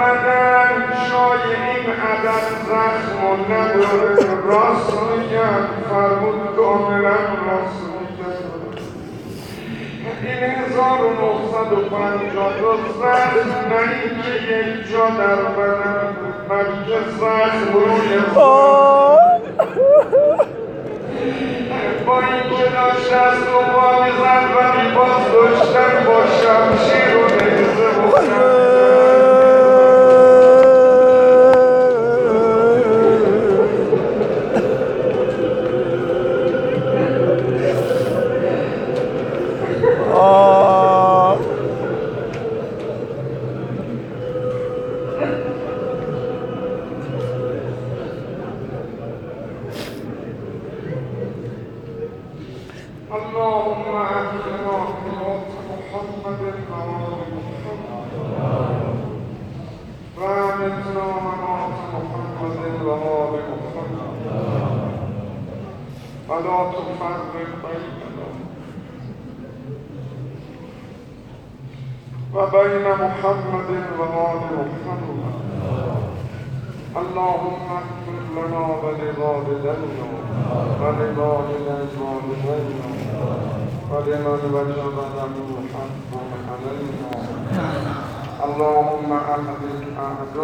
بدن شای این عدد زخم و نداره راست میگم فرمود کاملا راست این هزار و نخصد و پنجاه دو زخم نه اینکه یک جا در بدن بود بلکه زخم روی با اینکه داشت از اللهم اهدنا وفق محمد وآل محمد وآمنا ومنعت محمدا وآل محمد فلا تفرق بيننا وبين محمد وآل محمد اللهم اغفر لنا ولوالدينا ولبعد الأزواج بينهم ولمن وجبنا حق علينا اللهم أهلك أهدانا